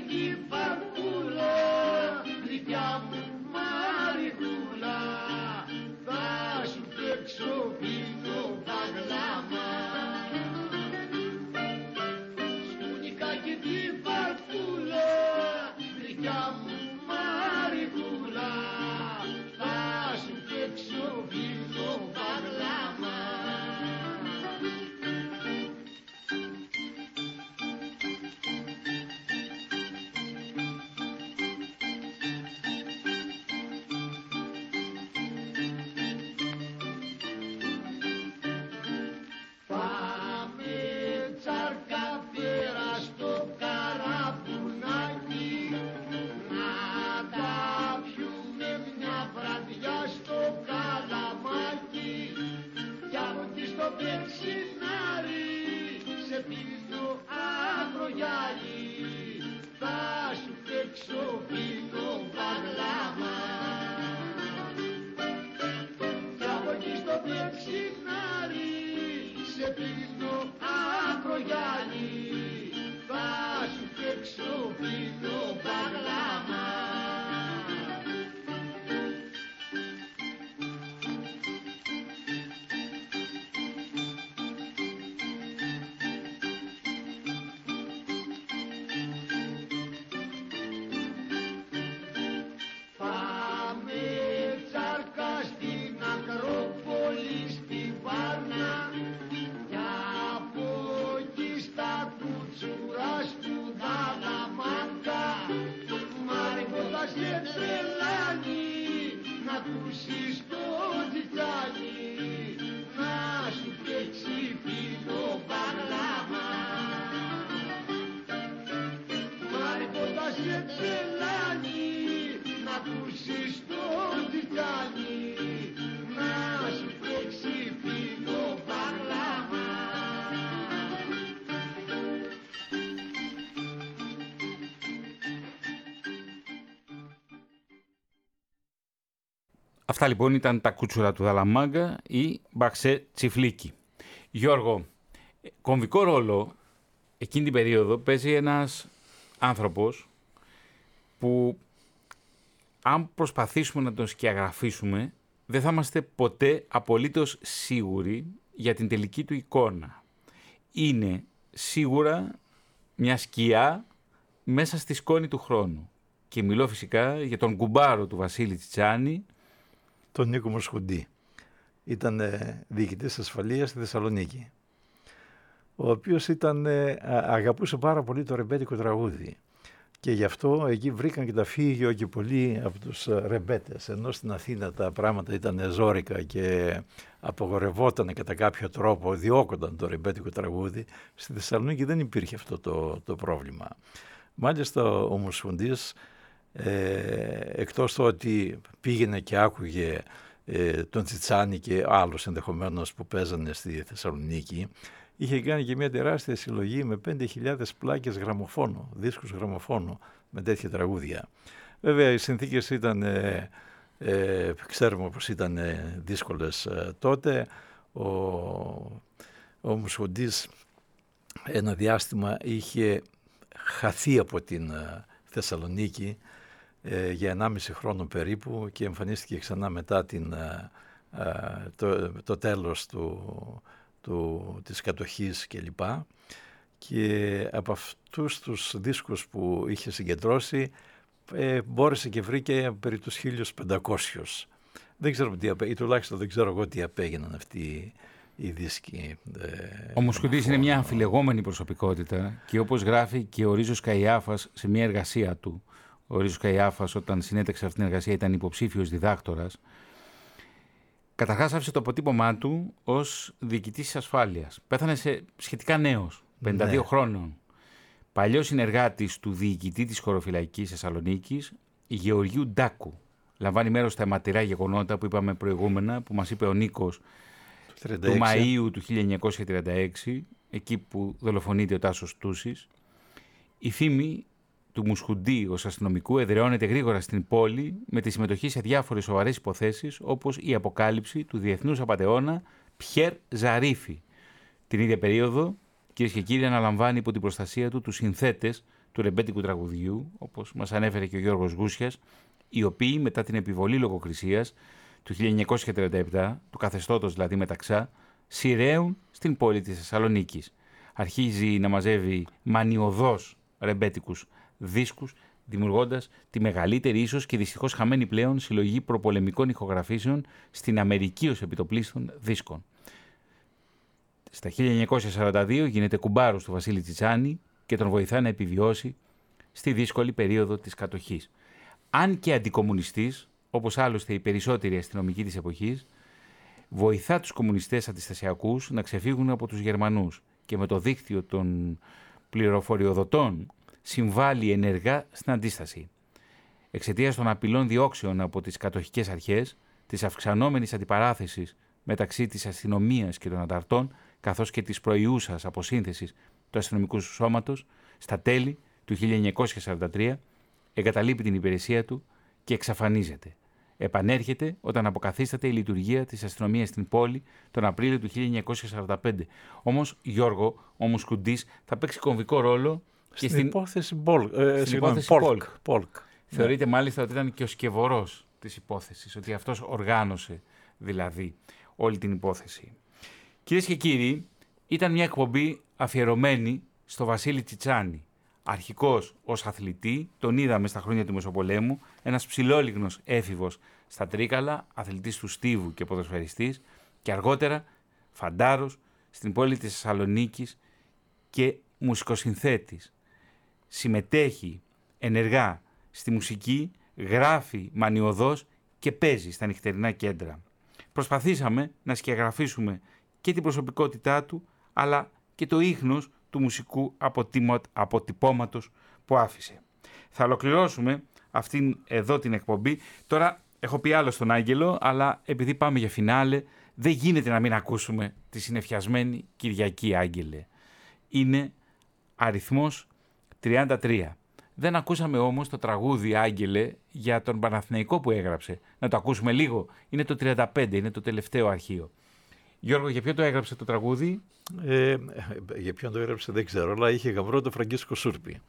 Keep Keeper. Αυτά λοιπόν ήταν τα κούτσουρα του Δαλαμάγκα ή Μπαξέ Τσιφλίκη. Γιώργο, κομβικό ρόλο εκείνη την περίοδο παίζει ένας άνθρωπος που αν προσπαθήσουμε να τον σκιαγραφίσουμε δεν θα είμαστε ποτέ απολύτως σίγουροι για την τελική του εικόνα. Είναι σίγουρα μια σκιά μέσα στη σκόνη του χρόνου. Και μιλώ φυσικά για τον κουμπάρο του Βασίλη Τσιτσάνη. Τον Νίκο Μοσχουντή. Ήταν διοικητής ασφαλείας στη Θεσσαλονίκη. Ο οποίος ήταν, αγαπούσε πάρα πολύ το ρεμπέτικο τραγούδι. Και γι' αυτό εκεί βρήκαν και τα φύγιο και πολλοί από τους ε, ρεμπέτες. Ενώ στην Αθήνα τα πράγματα ήταν ζώρικα και απογορευόταν κατά κάποιο τρόπο, διώκονταν το ρεμπέτικο τραγούδι. Στη Θεσσαλονίκη δεν υπήρχε αυτό το, το πρόβλημα. Μάλιστα ο Μουσφουντής, ε, εκτός το ότι πήγαινε και άκουγε ε, τον Τσιτσάνη και άλλους ενδεχομένως που παίζανε στη Θεσσαλονίκη, είχε κάνει και μια τεράστια συλλογή με 5.000 πλάκες γραμμοφώνου, δίσκους γραμμοφώνου με τέτοια τραγούδια. Βέβαια οι συνθήκες ήταν, ε, ε ξέρουμε πως ήταν ε, δύσκολες ε, τότε. Ο, ο Μουσχοντής ένα διάστημα είχε χαθεί από την Θεσσαλονίκη για 1,5 χρόνο περίπου και εμφανίστηκε ξανά μετά την, το, το τέλος του του, της κατοχής κλπ. Και από αυτούς τους δίσκους που είχε συγκεντρώσει ε, μπόρεσε και βρήκε περί τους 1500. Δεν ξέρω τι απέ... ή τουλάχιστον δεν ξέρω εγώ τι απέγιναν αυτοί οι δίσκοι. Ε, ο Μουσχουτής είναι μια αμφιλεγόμενη προσωπικότητα και όπως γράφει και ο Ρίζος Καϊάφας σε μια εργασία του. Ο Ρίζος Καϊάφας όταν συνέταξε αυτή την εργασία ήταν υποψήφιος διδάκτορας Καταρχάς άφησε το αποτύπωμά του ως διοικητής της ασφάλειας. Πέθανε σε σχετικά νέος, 52 ναι. χρόνων. Παλιός συνεργάτης του διοικητή της χωροφυλακής Θεσσαλονίκης, Γεωργίου Ντάκου. Λαμβάνει μέρος στα αιματηρά γεγονότα που είπαμε προηγούμενα, που μας είπε ο Νίκος του Μαΐου του 1936, εκεί που δολοφονείται ο Τάσος Τούσης. Η φήμη του Μουσχουντή ως αστυνομικού εδραιώνεται γρήγορα στην πόλη με τη συμμετοχή σε διάφορες σοβαρές υποθέσεις όπως η αποκάλυψη του διεθνούς απαταιώνα Πιέρ Ζαρίφη. Την ίδια περίοδο, κυρίες και κύριοι, αναλαμβάνει υπό την προστασία του τους συνθέτες του ρεμπέτικου τραγουδιού, όπως μας ανέφερε και ο Γιώργος Γούσιας, οι οποίοι μετά την επιβολή λογοκρισίας του 1937, του καθεστώτος δηλαδή μεταξά, σειραίουν στην πόλη της Θεσσαλονίκης. Αρχίζει να μαζεύει μανιωδώς ρεμπέτικους δίσκους, δημιουργώντας τη μεγαλύτερη ίσως και δυστυχώς χαμένη πλέον συλλογή προπολεμικών ηχογραφήσεων στην Αμερική ως επιτοπλίστων δίσκων. Στα 1942 γίνεται κουμπάρος του Βασίλη Τσιτσάνη και τον βοηθά να επιβιώσει στη δύσκολη περίοδο της κατοχής. Αν και αντικομουνιστής, όπως άλλωστε οι περισσότεροι αστυνομικοί της εποχής, βοηθά τους κομμουνιστές αντιστασιακούς να ξεφύγουν από τους Γερμανούς και με το δίκτυο των πληροφοριοδοτών συμβάλλει ενεργά στην αντίσταση. Εξαιτίας των απειλών διώξεων από τις κατοχικές αρχές, της αυξανόμενης αντιπαράθεσης μεταξύ της αστυνομίας και των ανταρτών, καθώς και της προϊούσα αποσύνθεσης του αστυνομικού σώματος, στα τέλη του 1943 εγκαταλείπει την υπηρεσία του και εξαφανίζεται. Επανέρχεται όταν αποκαθίσταται η λειτουργία της αστυνομίας στην πόλη τον Απρίλιο του 1945. Όμως, Γιώργο, ο Μουσκουντής θα παίξει κομβικό ρόλο στην, στην υπόθεση Πολκ. Ε, στην υπόθεση Πολκ. Πολκ. Θεωρείται ναι. μάλιστα ότι ήταν και ο σκευωρός της υπόθεσης, ότι αυτός οργάνωσε δηλαδή όλη την υπόθεση. Κυρίες και κύριοι, ήταν μια εκπομπή αφιερωμένη στο Βασίλη Τσιτσάνη. Αρχικός ως αθλητή, τον είδαμε στα χρόνια του Μεσοπολέμου, ένας ψηλόλιγνος έφηβος στα Τρίκαλα, αθλητής του Στίβου και ποδοσφαιριστής και αργότερα φαντάρος στην πόλη της Θεσσαλονίκης και μουσικοσυνθέτης συμμετέχει ενεργά στη μουσική, γράφει μανιωδώς και παίζει στα νυχτερινά κέντρα. Προσπαθήσαμε να σκιαγραφίσουμε και την προσωπικότητά του, αλλά και το ίχνος του μουσικού αποτυπώματος που άφησε. Θα ολοκληρώσουμε αυτήν εδώ την εκπομπή. Τώρα έχω πει άλλο στον Άγγελο, αλλά επειδή πάμε για φινάλε, δεν γίνεται να μην ακούσουμε τη συνεφιασμένη Κυριακή Άγγελε. Είναι αριθμός 33. Δεν ακούσαμε όμως το τραγούδι Άγγελε για τον Παναθηναϊκό που έγραψε. Να το ακούσουμε λίγο. Είναι το 35, είναι το τελευταίο αρχείο. Γιώργο, για ποιο το έγραψε το τραγούδι; Ε, για ποιον το έγραψε δεν ξέρω, αλλά είχε γαμπρό το Φραγκίσκο Σούρπη,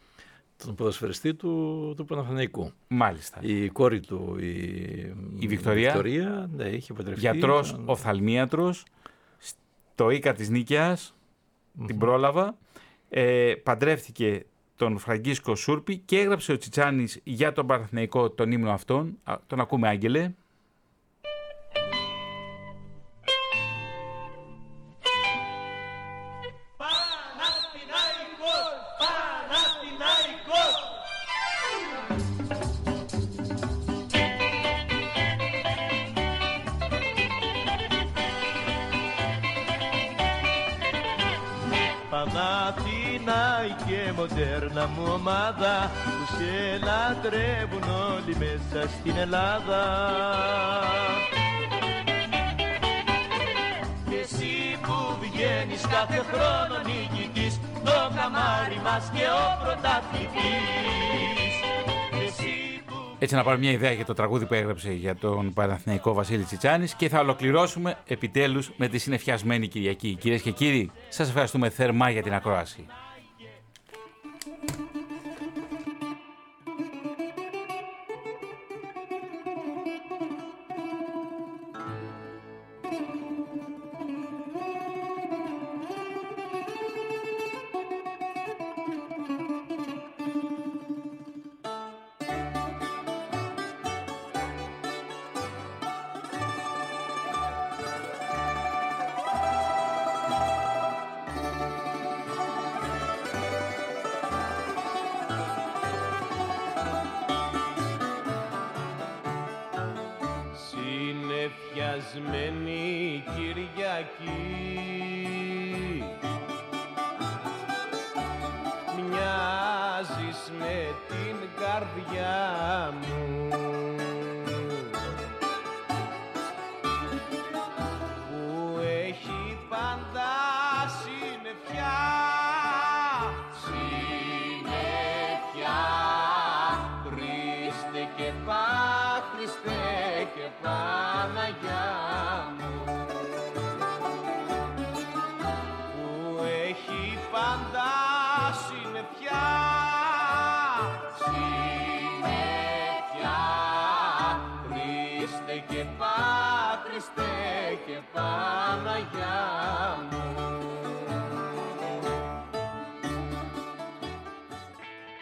τον ποδοσφαιριστή του, του Παναθηναϊκού. Μάλιστα. Η κόρη του, η, η Βικτωρία, Βικτωρία, ναι, είχε παντρευτεί. Γιατρός οφθαλμίατρος, στο Ίκα της νικαιας την πρόλαβα. Ε, παντρεύτηκε τον Φραγκίσκο Σούρπη και έγραψε ο Τσιτσάνης για τον Παναθηναϊκό τον ύμνο αυτόν. Τον ακούμε Άγγελε. Λατρεύουν όλοι μέσα στην Ελλάδα. Και εσύ που βγαίνεις κάθε χρόνο νικητής το καμάρι μας και ο πρωταθλητής. Έτσι να πάρουμε μια ιδέα για το τραγούδι που έγραψε για τον Παναθηναϊκό Βασίλη Τσιτσάνης και θα ολοκληρώσουμε επιτέλους με τη συνεφιασμένη Κυριακή. Κυρίες και κύριοι, σας ευχαριστούμε θερμά για την ακρόαση.